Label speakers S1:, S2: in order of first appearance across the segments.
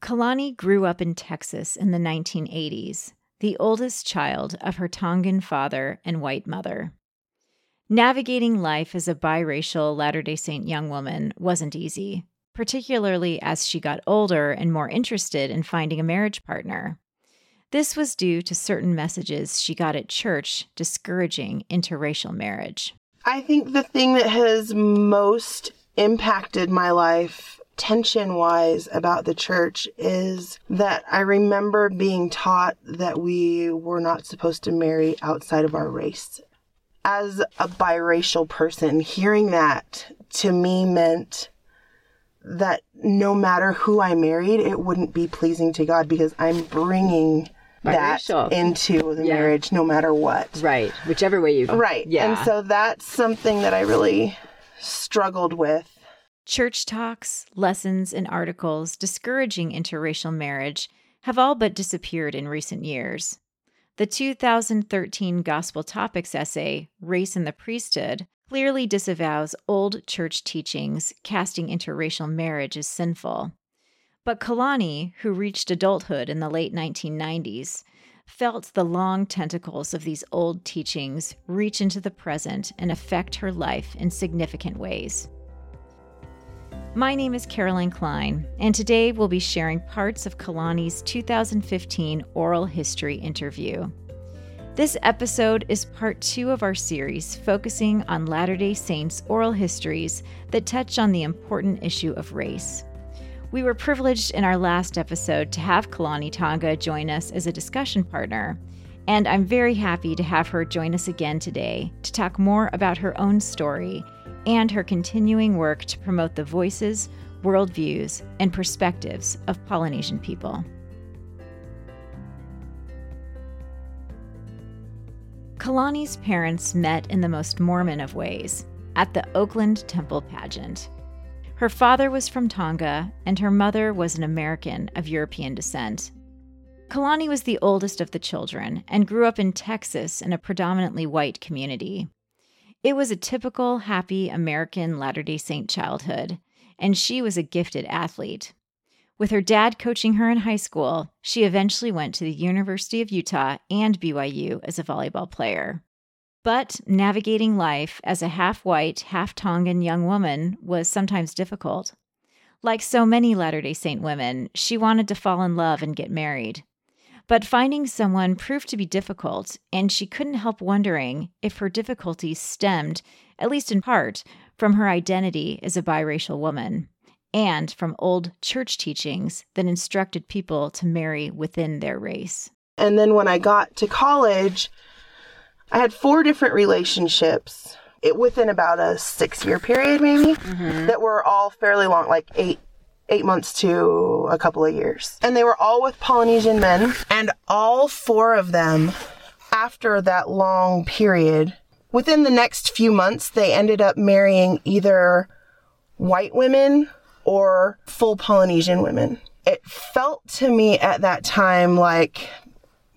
S1: Kalani grew up in Texas in the 1980s, the oldest child of her Tongan father and white mother. Navigating life as a biracial Latter day Saint young woman wasn't easy, particularly as she got older and more interested in finding a marriage partner. This was due to certain messages she got at church discouraging interracial marriage.
S2: I think the thing that has most impacted my life tension wise about the church is that I remember being taught that we were not supposed to marry outside of our race. As a biracial person, hearing that to me meant that no matter who I married, it wouldn't be pleasing to God because I'm bringing biracial. that into the yeah. marriage no matter what.
S3: Right. Whichever way you go.
S2: Right. Yeah. And so that's something that I really struggled with
S1: Church talks, lessons, and articles discouraging interracial marriage have all but disappeared in recent years. The 2013 Gospel Topics essay, Race and the Priesthood, clearly disavows old church teachings casting interracial marriage as sinful. But Kalani, who reached adulthood in the late 1990s, felt the long tentacles of these old teachings reach into the present and affect her life in significant ways. My name is Caroline Kline, and today we'll be sharing parts of Kalani's 2015 oral history interview. This episode is part two of our series focusing on Latter day Saints oral histories that touch on the important issue of race. We were privileged in our last episode to have Kalani Tonga join us as a discussion partner, and I'm very happy to have her join us again today to talk more about her own story and her continuing work to promote the voices, worldviews, and perspectives of Polynesian people. Kalani's parents met in the most Mormon of ways at the Oakland Temple pageant. Her father was from Tonga, and her mother was an American of European descent. Kalani was the oldest of the children and grew up in Texas in a predominantly white community. It was a typical happy American Latter day Saint childhood, and she was a gifted athlete. With her dad coaching her in high school, she eventually went to the University of Utah and BYU as a volleyball player. But navigating life as a half white, half Tongan young woman was sometimes difficult. Like so many Latter day Saint women, she wanted to fall in love and get married. But finding someone proved to be difficult, and she couldn't help wondering if her difficulties stemmed, at least in part, from her identity as a biracial woman and from old church teachings that instructed people to marry within their race.
S2: And then when I got to college, I had four different relationships it, within about a six year period, maybe, mm-hmm. that were all fairly long, like eight eight months to a couple of years. And they were all with Polynesian men. And all four of them, after that long period, within the next few months, they ended up marrying either white women or full Polynesian women. It felt to me at that time like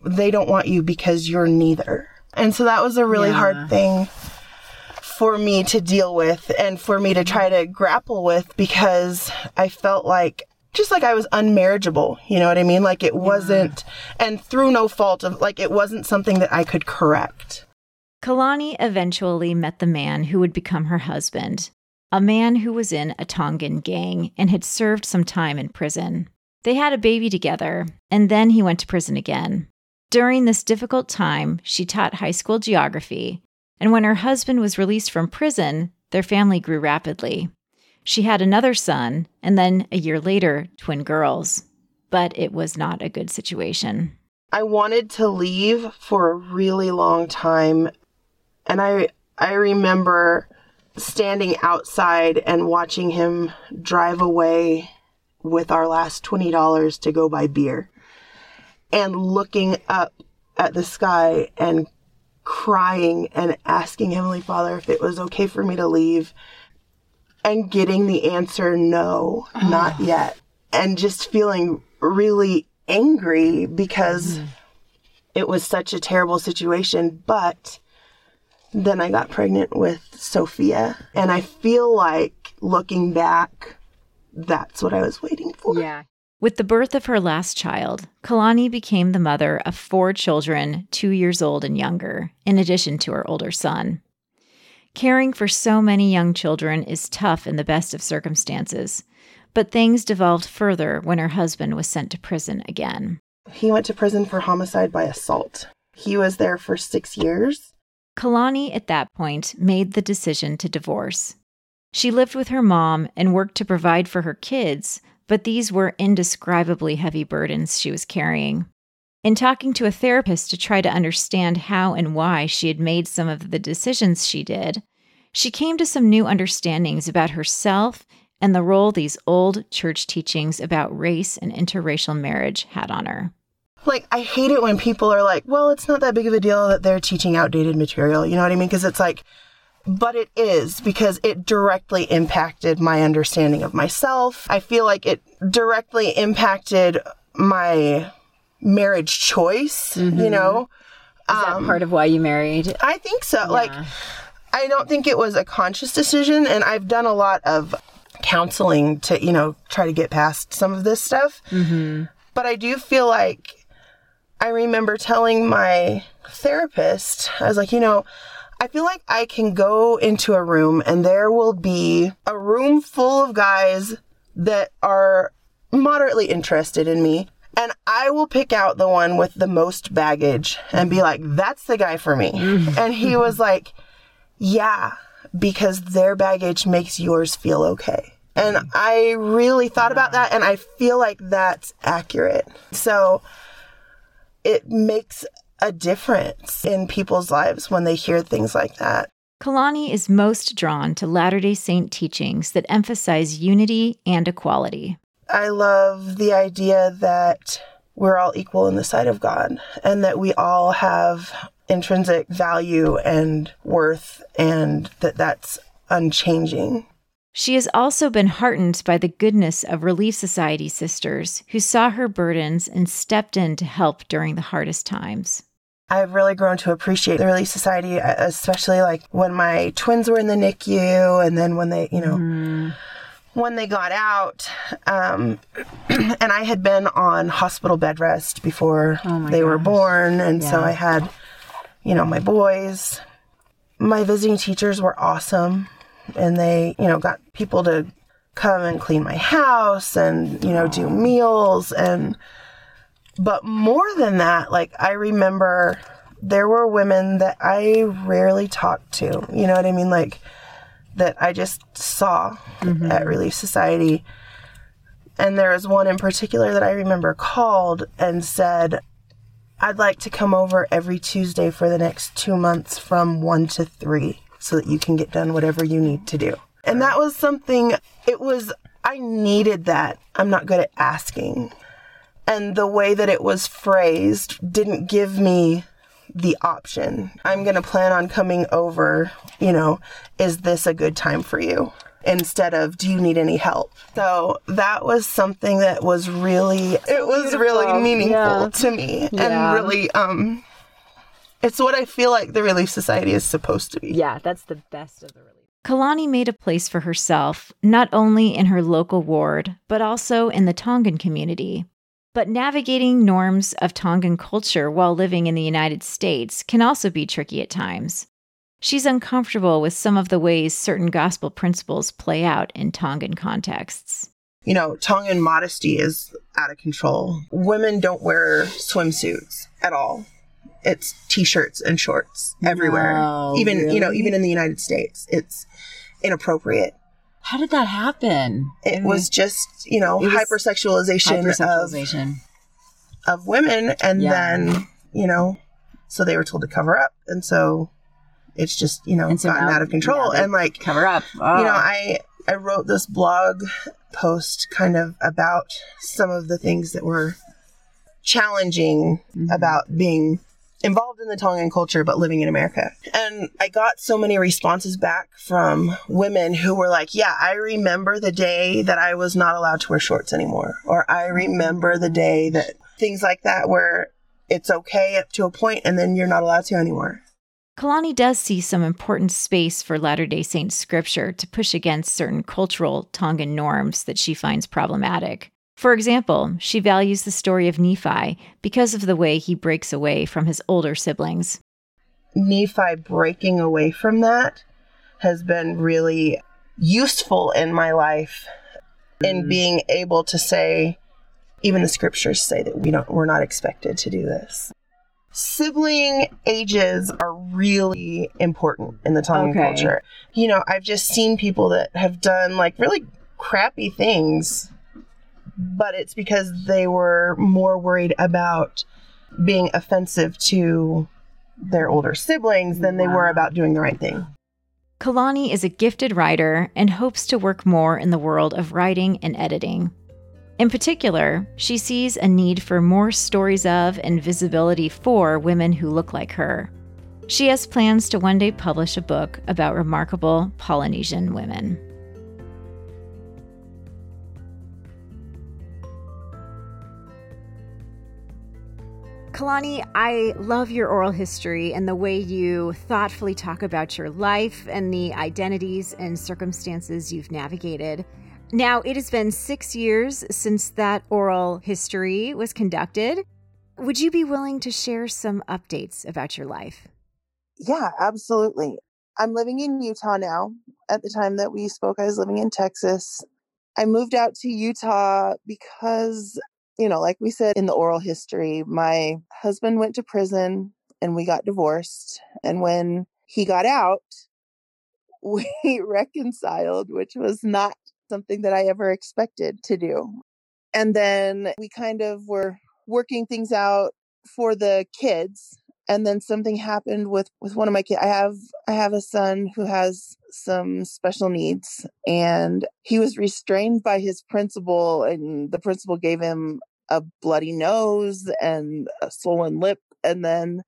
S2: they don't want you because you're neither. And so that was a really yeah. hard thing for me to deal with and for me to mm-hmm. try to grapple with because I felt like just like I was unmarriageable, you know what I mean? Like it wasn't, and through no fault of, like it wasn't something that I could correct.
S1: Kalani eventually met the man who would become her husband, a man who was in a Tongan gang and had served some time in prison. They had a baby together, and then he went to prison again. During this difficult time, she taught high school geography and when her husband was released from prison, their family grew rapidly. She had another son, and then a year later, twin girls. But it was not a good situation.
S2: I wanted to leave for a really long time. And I I remember standing outside and watching him drive away with our last $20 to go buy beer and looking up at the sky and crying and asking Heavenly Father if it was okay for me to leave and getting the answer no, not yet. And just feeling really angry because mm. it was such a terrible situation. But then I got pregnant with Sophia. And I feel like looking back, that's what I was waiting for.
S3: Yeah.
S1: With the birth of her last child, Kalani became the mother of four children, two years old and younger, in addition to her older son. Caring for so many young children is tough in the best of circumstances, but things devolved further when her husband was sent to prison again.
S2: He went to prison for homicide by assault. He was there for six years.
S1: Kalani, at that point, made the decision to divorce. She lived with her mom and worked to provide for her kids, but these were indescribably heavy burdens she was carrying. In talking to a therapist to try to understand how and why she had made some of the decisions she did, she came to some new understandings about herself and the role these old church teachings about race and interracial marriage had on her.
S2: Like, I hate it when people are like, well, it's not that big of a deal that they're teaching outdated material. You know what I mean? Because it's like, but it is because it directly impacted my understanding of myself. I feel like it directly impacted my marriage choice, mm-hmm. you know?
S1: Is that um, part of why you married?
S2: I think so. Yeah. Like, I don't think it was a conscious decision, and I've done a lot of counseling to, you know, try to get past some of this stuff. Mm-hmm. But I do feel like I remember telling my therapist, I was like, you know, I feel like I can go into a room and there will be a room full of guys that are moderately interested in me. And I will pick out the one with the most baggage and be like, that's the guy for me. Mm-hmm. and he was like, yeah, because their baggage makes yours feel okay. And I really thought about that and I feel like that's accurate. So it makes a difference in people's lives when they hear things like that.
S1: Kalani is most drawn to Latter day Saint teachings that emphasize unity and equality.
S2: I love the idea that we're all equal in the sight of God and that we all have intrinsic value and worth and that that's unchanging.
S1: She has also been heartened by the goodness of Relief Society sisters who saw her burdens and stepped in to help during the hardest times.
S2: I've really grown to appreciate the Relief Society, especially like when my twins were in the NICU and then when they, you know, mm. when they got out. Um, and I had been on hospital bed rest before oh they gosh. were born. And yeah. so I had, you know, my boys. My visiting teachers were awesome and they, you know, got people to come and clean my house and, you know, do meals and but more than that, like I remember there were women that I rarely talked to. You know what I mean? Like that I just saw mm-hmm. at Relief Society. And there was one in particular that I remember called and said, I'd like to come over every Tuesday for the next two months from one to three so that you can get done whatever you need to do. And that was something, it was, I needed that. I'm not good at asking. And the way that it was phrased didn't give me the option. I'm going to plan on coming over, you know, is this a good time for you? Instead of, do you need any help? So that was something that was really, it was really meaningful yeah. to me yeah. and really, um, it's what I feel like the Relief Society is supposed to be.
S1: Yeah, that's the best of the relief. Kalani made a place for herself, not only in her local ward, but also in the Tongan community. But navigating norms of Tongan culture while living in the United States can also be tricky at times. She's uncomfortable with some of the ways certain gospel principles play out in Tongan contexts.
S2: You know, Tongan modesty is out of control. Women don't wear swimsuits at all it's t-shirts and shorts everywhere. No, even really? you know, even in the United States, it's inappropriate.
S1: How did that happen?
S2: It I mean, was just you know hypersexualization, hypersexualization. Of, of women, and yeah. then you know, so they were told to cover up, and so it's just you know so gotten now, out of control, yeah, and like
S1: cover up.
S2: Oh. You know, I I wrote this blog post kind of about some of the things that were challenging mm-hmm. about being involved in the Tongan culture, but living in America. And I got so many responses back from women who were like, yeah, I remember the day that I was not allowed to wear shorts anymore. Or I remember the day that things like that where it's okay up to a point and then you're not allowed to anymore.
S1: Kalani does see some important space for Latter day Saint scripture to push against certain cultural Tongan norms that she finds problematic. For example, she values the story of Nephi because of the way he breaks away from his older siblings.
S2: Nephi breaking away from that has been really useful in my life in mm. being able to say even the scriptures say that we don't we're not expected to do this sibling ages are really important in the Tongan
S1: Okay.
S2: culture. You know, I've just seen people that have done like really crappy things, but it's because they were more worried about being offensive to their older siblings than they were about doing the right thing.
S1: Kalani is a gifted writer and hopes to work more in the world of writing and editing. In particular, she sees a need for more stories of and visibility for women who look like her. She has plans to one day publish a book about remarkable Polynesian women. Kalani, I love your oral history and the way you thoughtfully talk about your life and the identities and circumstances you've navigated. Now, it has been six years since that oral history was conducted. Would you be willing to share some updates about your life?
S3: Yeah, absolutely. I'm living in Utah now. At the time that we spoke, I was living in Texas. I moved out to Utah because, you know, like we said in the oral history, my husband went to prison and we got divorced. And when he got out, we reconciled, which was not something that I ever expected to do. And then we kind of were working things out for the kids and then something happened with with one of my kids i have i have a son who has some special needs and he was restrained by his principal and the principal gave him a bloody nose and a swollen lip and then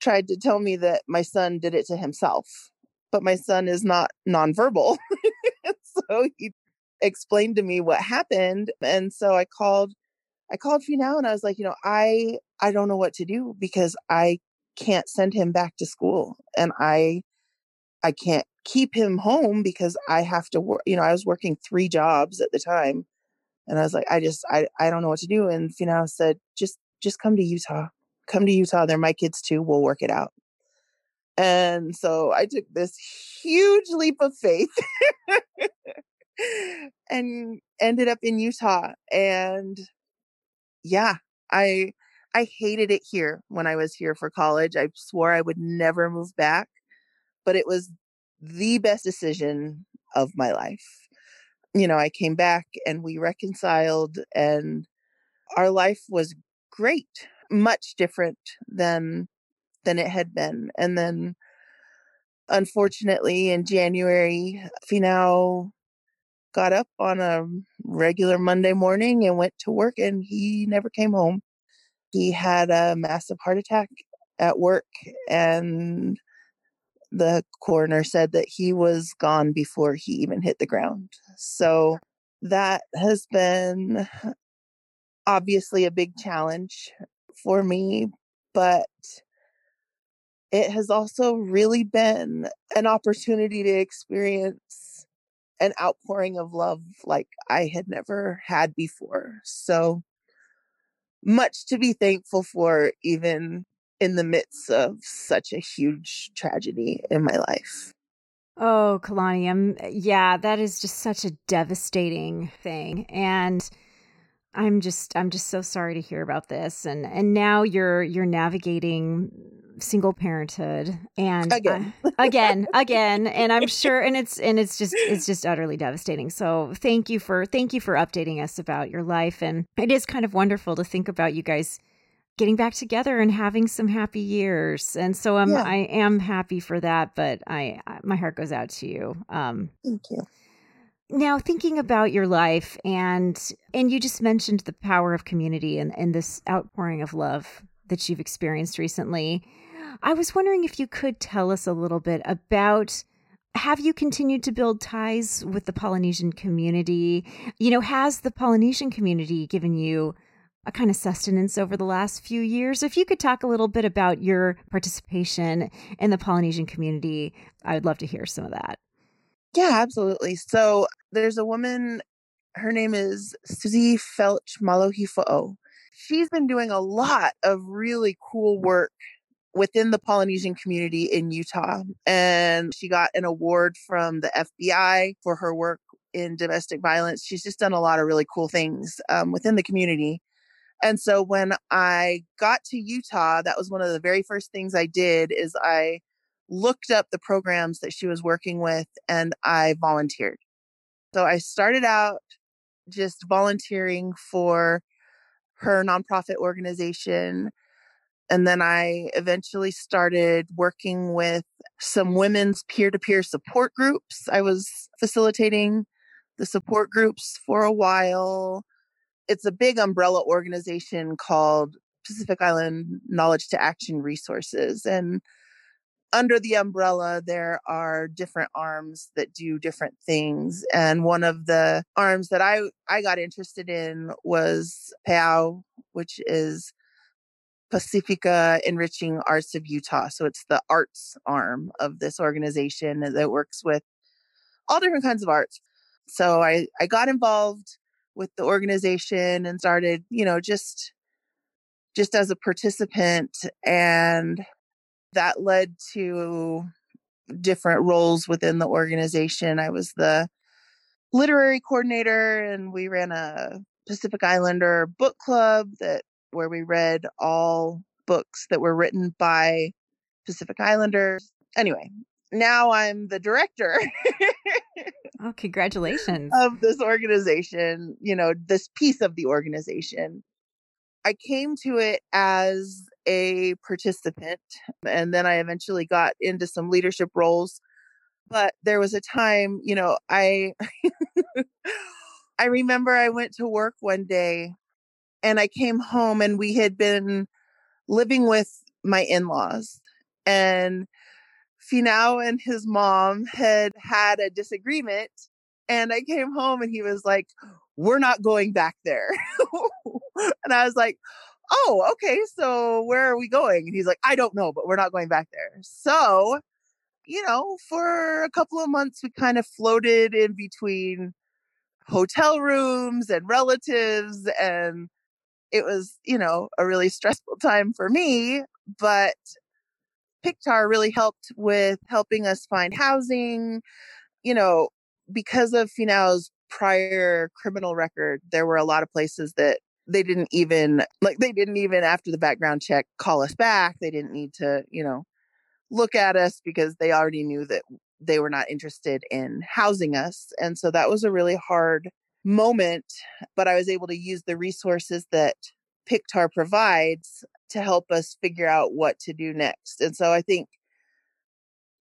S3: tried to tell me that my son did it to himself but my son is not nonverbal. So he explained to me what happened and so i called I called Finau, and I was like, you know, I I don't know what to do because I can't send him back to school and I I can't keep him home because I have to work, you know, I was working 3 jobs at the time. And I was like, I just I I don't know what to do and Finau said, just just come to Utah. Come to Utah. They're my kids too. We'll work it out. And so I took this huge leap of faith and ended up in Utah and yeah, I I hated it here when I was here for college. I swore I would never move back, but it was the best decision of my life. You know, I came back and we reconciled and our life was great, much different than than it had been. And then unfortunately in January, Finau got up on a regular Monday morning and went to work and he never came home. He had a massive heart attack at work and the coroner said that he was gone before he even hit the ground. So that has been obviously a big challenge for me, but it has also really been an opportunity to experience an outpouring of love like I had never had before. So much to be thankful for, even in the midst of such a huge tragedy in my life.
S1: Oh, Kalani, I'm, eh, yeah, that is just such a devastating thing. And I'm just I'm just so sorry to hear about this. And and now you're you're navigating single parenthood and
S3: Again.
S1: uh, again, again. And I'm sure and it's and it's just it's just utterly devastating. So thank you for thank you for updating us about your life. And it is kind of wonderful to think about you guys getting back together and having some happy years. And so I'm
S3: Yeah.
S1: I am happy for that, but I, I my heart goes out to you. Um
S3: Thank you.
S1: now thinking about your life and and you just mentioned the power of community and, and this outpouring of love that you've experienced recently. I was wondering if you could tell us a little bit about have you continued to build ties with the Polynesian community? You know, has the Polynesian community given you a kind of sustenance over the last few years? If you could talk a little bit about your participation in the Polynesian community, I would love to hear some of that.
S3: Yeah, absolutely. So there's a woman, Her name is Susie Felch Malohifo'o. She's been doing a lot of really cool work within the Polynesian community in Utah. And she got an award from the FBI for her work in domestic violence. She's just done a lot of really cool things um, within the community. And so when I got to Utah, that was one of the very first things I did is I looked up the programs that she was working with and I volunteered. So I started out just volunteering for her nonprofit organization. And then I eventually started working with some women's peer to peer support groups. I was facilitating the support groups for a while. It's a big umbrella organization called Pacific Island Knowledge to Action Resources. And under the umbrella, there are different arms that do different things. And one of the arms that I, I got interested in was PAO, which is Pacifica Enriching Arts of Utah. So it's the arts arm of this organization that works with all different kinds of arts. So I, I got involved with the organization and started, you know, just just as a participant and that led to different roles within the organization. I was the literary coordinator and we ran a Pacific Islander book club that where we read all books that were written by Pacific Islanders. Anyway, now I'm the director.
S1: oh, congratulations.
S3: Of this organization, you know, this piece of the organization. I came to it as a participant and then I eventually got into some leadership roles. But there was a time, you know, I I remember I went to work one day and I came home and we had been living with my in-laws and Finau and his mom had had a disagreement and I came home and he was like, we're not going back there. and I was like, oh, okay, so where are we going? And he's like, I don't know, but we're not going back there. So, you know, for a couple of months, we kind of floated in between hotel rooms and relatives. And it was, you know, a really stressful time for me. But PICTAR really helped with helping us find housing. You know, because of Finau's prior criminal record, there were a lot of places that they didn't even like they didn't even after the background check call us back. They didn't need to, you know, look at us because they already knew that they were not interested in housing us. And so that was a really hard moment, but I was able to use the resources that PICTAR provides to help us figure out what to do next. And so I think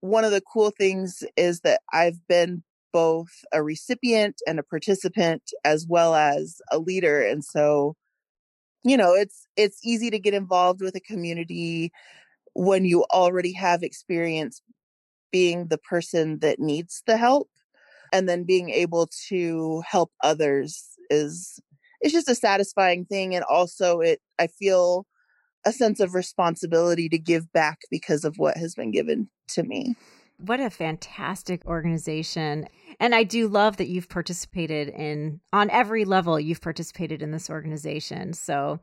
S3: one of the cool things is that I've been both a recipient and a participant as well as a leader and so you know it's it's easy to get involved with a community when you already have experience being the person that needs the help and then being able to help others is it's just a satisfying thing and also it i feel a sense of responsibility to give back because of what has been given to me
S1: what a fantastic organization. And I do love that you've participated in, on every level, you've participated in this organization. So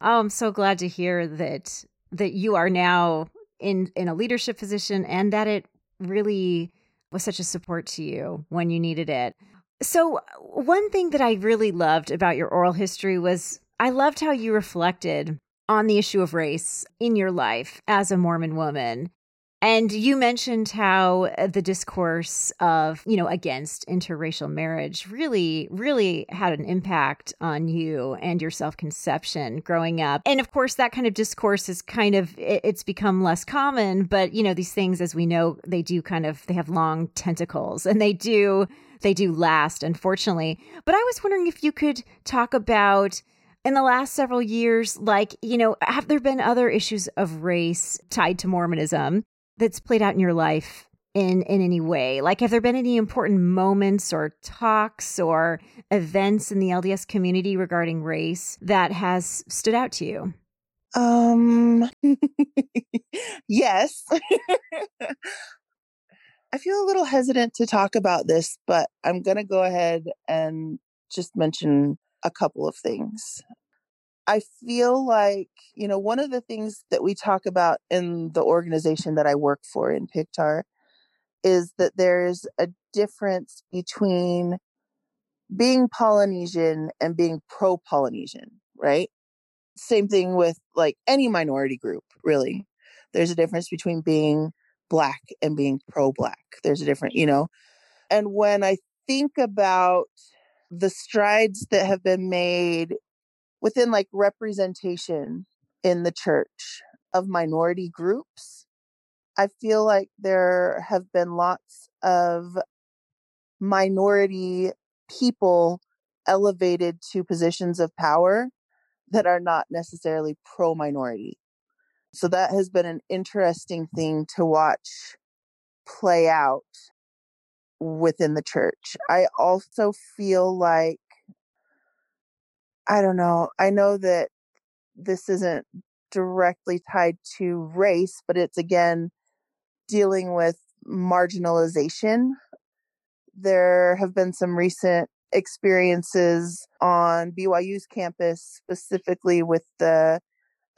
S1: oh, I'm so glad to hear that that you are now in in a leadership position and that it really was such a support to you when you needed it. So one thing that I really loved about your oral history was I loved how you reflected on the issue of race in your life as a Mormon woman and you mentioned how uh, the discourse of, you know, against interracial marriage really, really had an impact on you and your self conception growing up. And of course, that kind of discourse is kind of, it's become less common. But, you know, these things, as we know, they do kind of, they have long tentacles and they do, they do last, unfortunately. But I was wondering if you could talk about, in the last several years, like, you know, have there been other issues of race tied to Mormonism that's played out in your life in in any way? Like have there been any important moments or talks or events in the LDS community regarding race that has stood out to you?
S3: Um yes. I feel a little hesitant to talk about this, but I'm going to go ahead and just mention a couple of things. I feel like, you know, one of the things that we talk about in the organization that I work for in PICTAR is that there's a difference between being Polynesian and being pro Polynesian, right? Same thing with like any minority group, really. There's a difference between being black and being pro black. There's a different, you know. And when I think about the strides that have been made within like representation in the church of minority groups, I feel like there have been lots of minority people elevated to positions of power that are not necessarily pro minority. So that has been an interesting thing to watch play out within the church. I also feel like, I don't know, I know that this isn't directly tied to race, but it's again dealing with marginalization. There have been some recent experiences on BYU's campus, specifically with the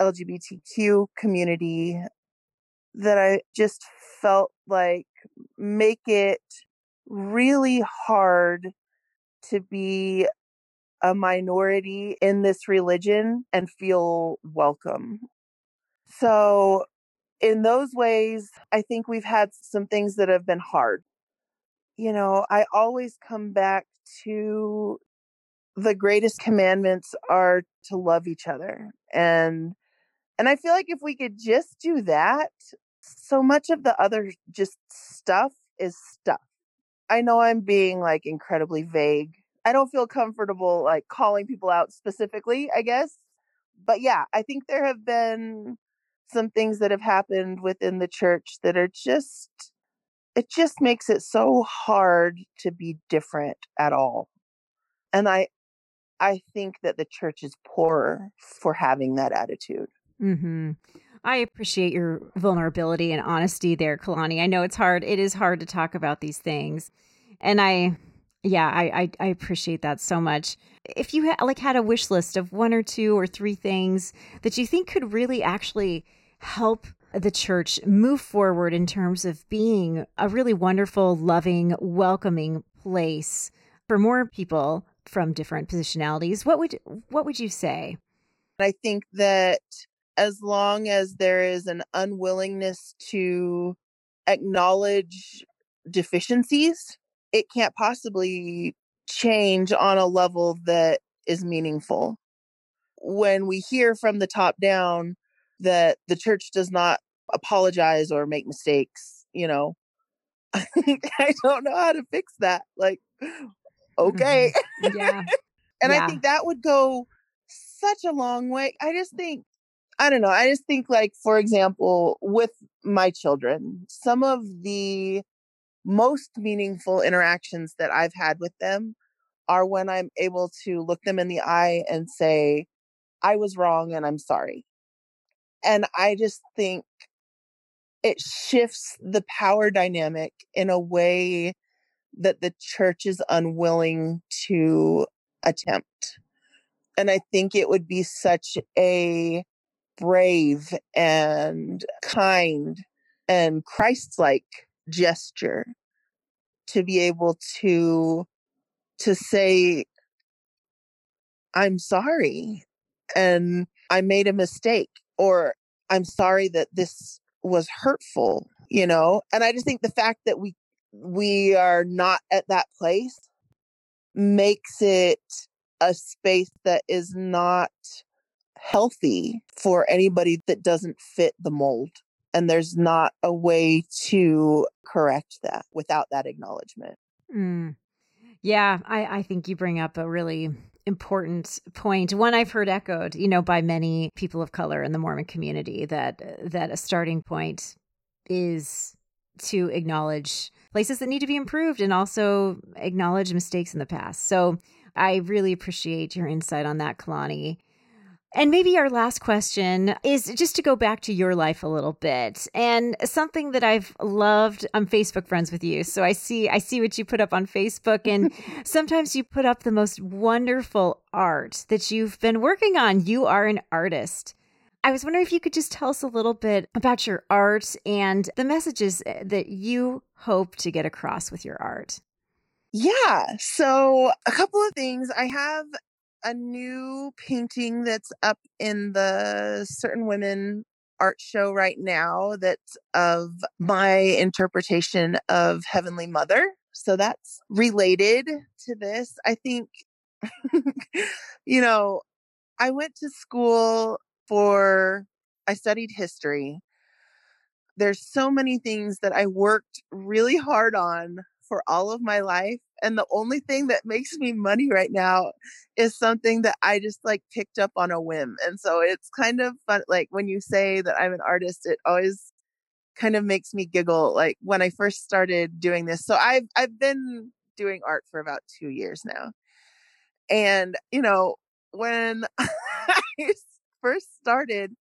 S3: LGBTQ community, that I just felt like make it really hard to be a minority in this religion and feel welcome. So, in those ways, I think we've had some things that have been hard. You know, I always come back to the greatest commandments are to love each other and and I feel like if we could just do that, so much of the other just stuff is stuff. I know I'm being like incredibly vague. I don't feel comfortable like calling people out specifically, I guess. But yeah, I think there have been some things that have happened within the church that are just it just makes it so hard to be different at all. And I I think that the church is poorer for having that attitude.
S1: Mm-hmm. I appreciate your vulnerability and honesty there, Kalani. I know it's hard. It is hard to talk about these things, and I, yeah, I I, I appreciate that so much. If you ha- like had a wish list of one or two or three things that you think could really actually help the church move forward in terms of being a really wonderful, loving, welcoming place for more people from different positionalities, what would what would you say?
S3: I think that as long as there is an unwillingness to acknowledge deficiencies, it can't possibly change on a level that is meaningful. When we hear from the top down that the church does not apologize or make mistakes, you know, I don't know how to fix that. Like, okay.
S1: Mm-hmm. Yeah.
S3: and
S1: yeah.
S3: I think that would go such a long way. I just think I don't know. I just think, like, for example, with my children, some of the most meaningful interactions that I've had with them are when I'm able to look them in the eye and say, I was wrong and I'm sorry. And I just think it shifts the power dynamic in a way that the church is unwilling to attempt. And I think it would be such a brave and kind and Christ like gesture to be able to to say I'm sorry and I made a mistake or I'm sorry that this was hurtful, you know? And I just think the fact that we we are not at that place makes it a space that is not healthy for anybody that doesn't fit the mold. And there's not a way to correct that without that acknowledgement.
S1: Mm. Yeah, I, I think you bring up a really important point one i've heard echoed you know by many people of color in the mormon community that that a starting point is to acknowledge places that need to be improved and also acknowledge mistakes in the past so i really appreciate your insight on that kalani And maybe our last question is just to go back to your life a little bit and something that I've loved. I'm Facebook friends with you. So I see I see what you put up on Facebook and sometimes you put up the most wonderful art that you've been working on. You are an artist. I was wondering if you could just tell us a little bit about your art and the messages eh, that you hope to get across with your art.
S3: Yeah. So, a couple of things. I have a new painting that's up in the Certain Women art show right now that's of my interpretation of Heavenly Mother. So, that's related to this. I think, you know, I went to school for, I studied history. There's so many things that I worked really hard on for all of my life. And the only thing that makes me money right now is something that I just like picked up on a whim. And so it's kind of fun. Like when you say that I'm an artist, it always kind of makes me giggle. Like when I first started doing this. So I've, I've been doing art for about two years now. And, you know, when I first started,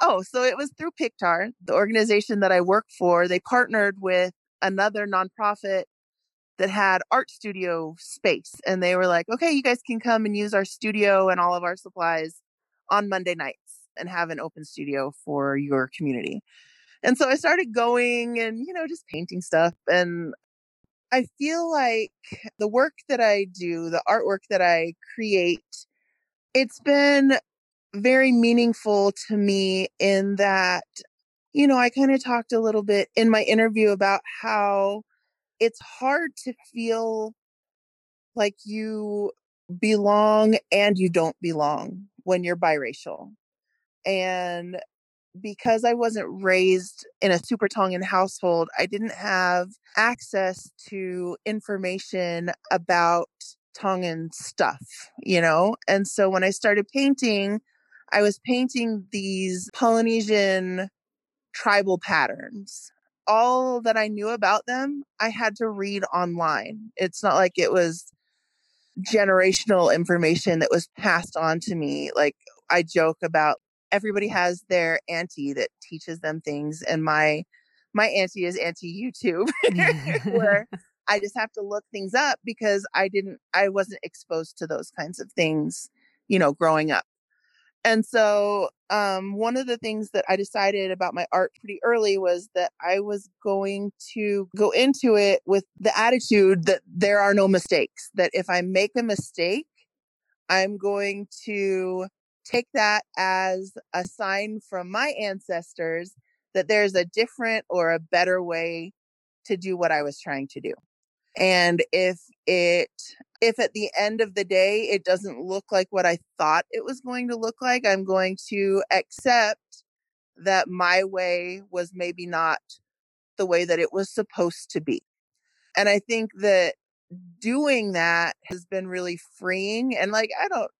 S3: oh, so it was through Pictar, the organization that I work for. They partnered with another nonprofit that had art studio space. And they were like, okay, you guys can come and use our studio and all of our supplies on Monday nights and have an open studio for your community. And so I started going and, you know, just painting stuff. And I feel like the work that I do, the artwork that I create, it's been very meaningful to me in that, you know, I kind of talked a little bit in my interview about how it's hard to feel like you belong and you don't belong when you're biracial. And because I wasn't raised in a super Tongan household, I didn't have access to information about Tongan stuff, you know? And so when I started painting, I was painting these Polynesian tribal patterns all that I knew about them, I had to read online. It's not like it was generational information that was passed on to me. Like I joke about everybody has their auntie that teaches them things and my my auntie is auntie YouTube where I just have to look things up because I didn't I wasn't exposed to those kinds of things, you know, growing up. And so, um, one of the things that I decided about my art pretty early was that I was going to go into it with the attitude that there are no mistakes, that if I make a mistake, I'm going to take that as a sign from my ancestors that there's a different or a better way to do what I was trying to do. And if it if at the end of the day it doesn't look like what I thought it was going to look like, I'm going to accept that my way was maybe not the way that it was supposed to be. And I think that doing that has been really freeing and like I don't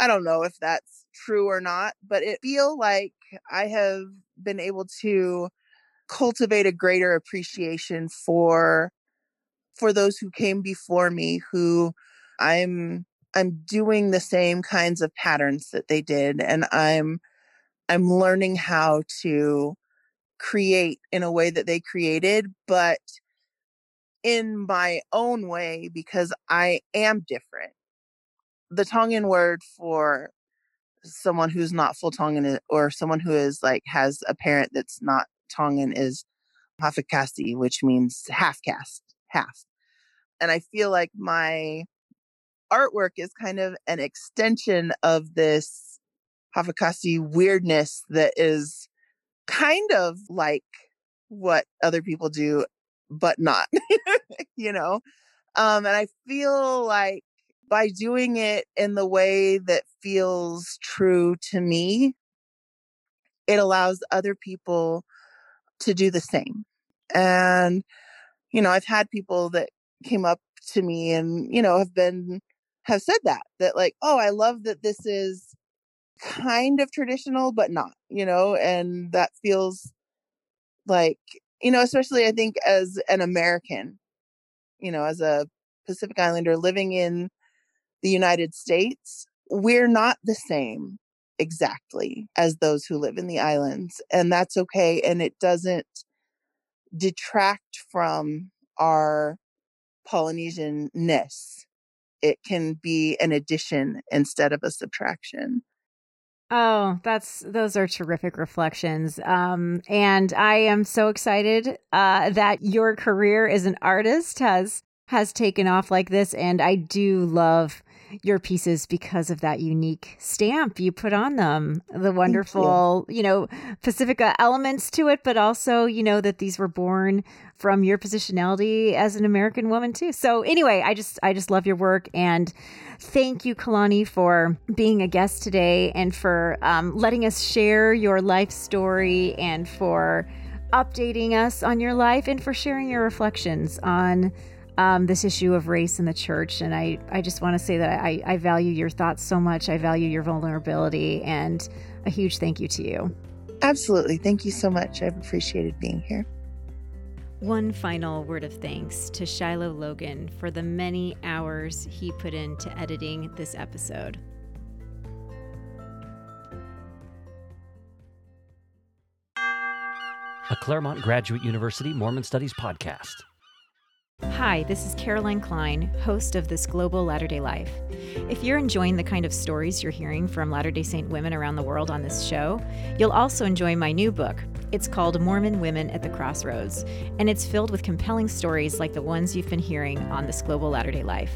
S3: I don't know if that's true or not, but it feel like I have been able to cultivate a greater appreciation for for those who came before me who I'm I'm doing the same kinds of patterns that they did and I'm I'm learning how to create in a way that they created but in my own way because I am different. The Tongan word for someone who's not full Tongan or someone who is like has a parent that's not Tongan is Hafakasi, which means half caste, half and I feel like my artwork is kind of an extension of this Hafakasi weirdness that is kind of like what other people do, but not, you know? Um, and I feel like by doing it in the way that feels true to me, it allows other people to do the same. And, you know, I've had people that came up to me and you know have been have said that that like oh i love that this is kind of traditional but not you know and that feels like you know especially i think as an american you know as a pacific islander living in the united states we're not the same exactly as those who live in the islands. And that's okay. And it doesn't detract from our Polynesian ness. It can be an addition instead of a subtraction.
S1: Oh, that's those are terrific reflections. Um, and I am so excited uh, that your career as an artist has has taken off like this. And I do love your pieces because of that unique stamp you put on them. The wonderful, you. you. know, Pacifica elements to it, but also, you know, that these were born from your positionality as an American woman too. So anyway, I just I just love your work and thank you, Kalani, for being a guest today and for um, letting us share your life story and for updating us on your life and for sharing your reflections on um, this issue of race in the church. And I, I just want to say that I, I value your thoughts so much. I value your vulnerability and a huge thank you to you.
S3: Absolutely. Thank you so much. I've appreciated being here.
S1: One final word of thanks to Shiloh Logan for the many hours he put into editing this episode.
S4: A Claremont Graduate University Mormon Studies podcast.
S1: Hi, this is Caroline Kline, host of This Global Latter day Life. If you're enjoying the kind of stories you're hearing from Latter day Saint women around the world on this show, you'll also enjoy my new book. It's called Mormon Women at the Crossroads, and it's filled with compelling stories like the ones you've been hearing on This Global Latter day Life.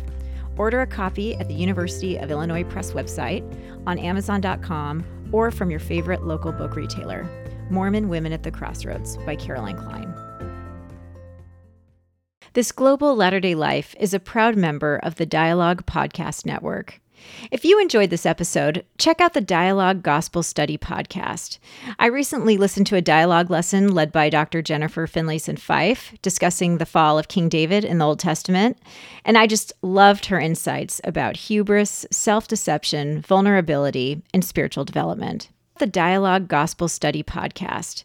S1: Order a copy at the University of Illinois Press website, on Amazon.com, or from your favorite local book retailer. Mormon Women at the Crossroads by Caroline Kline. This Global Latter day Life is a proud member of the Dialogue Podcast Network. If you enjoyed this episode, check out the Dialogue Gospel Study podcast. I recently listened to a dialogue lesson led by Dr. Jennifer Finlayson Fife discussing the fall of King David in the Old Testament, and I just loved her insights about hubris, self deception, vulnerability, and spiritual development. The Dialogue Gospel Study podcast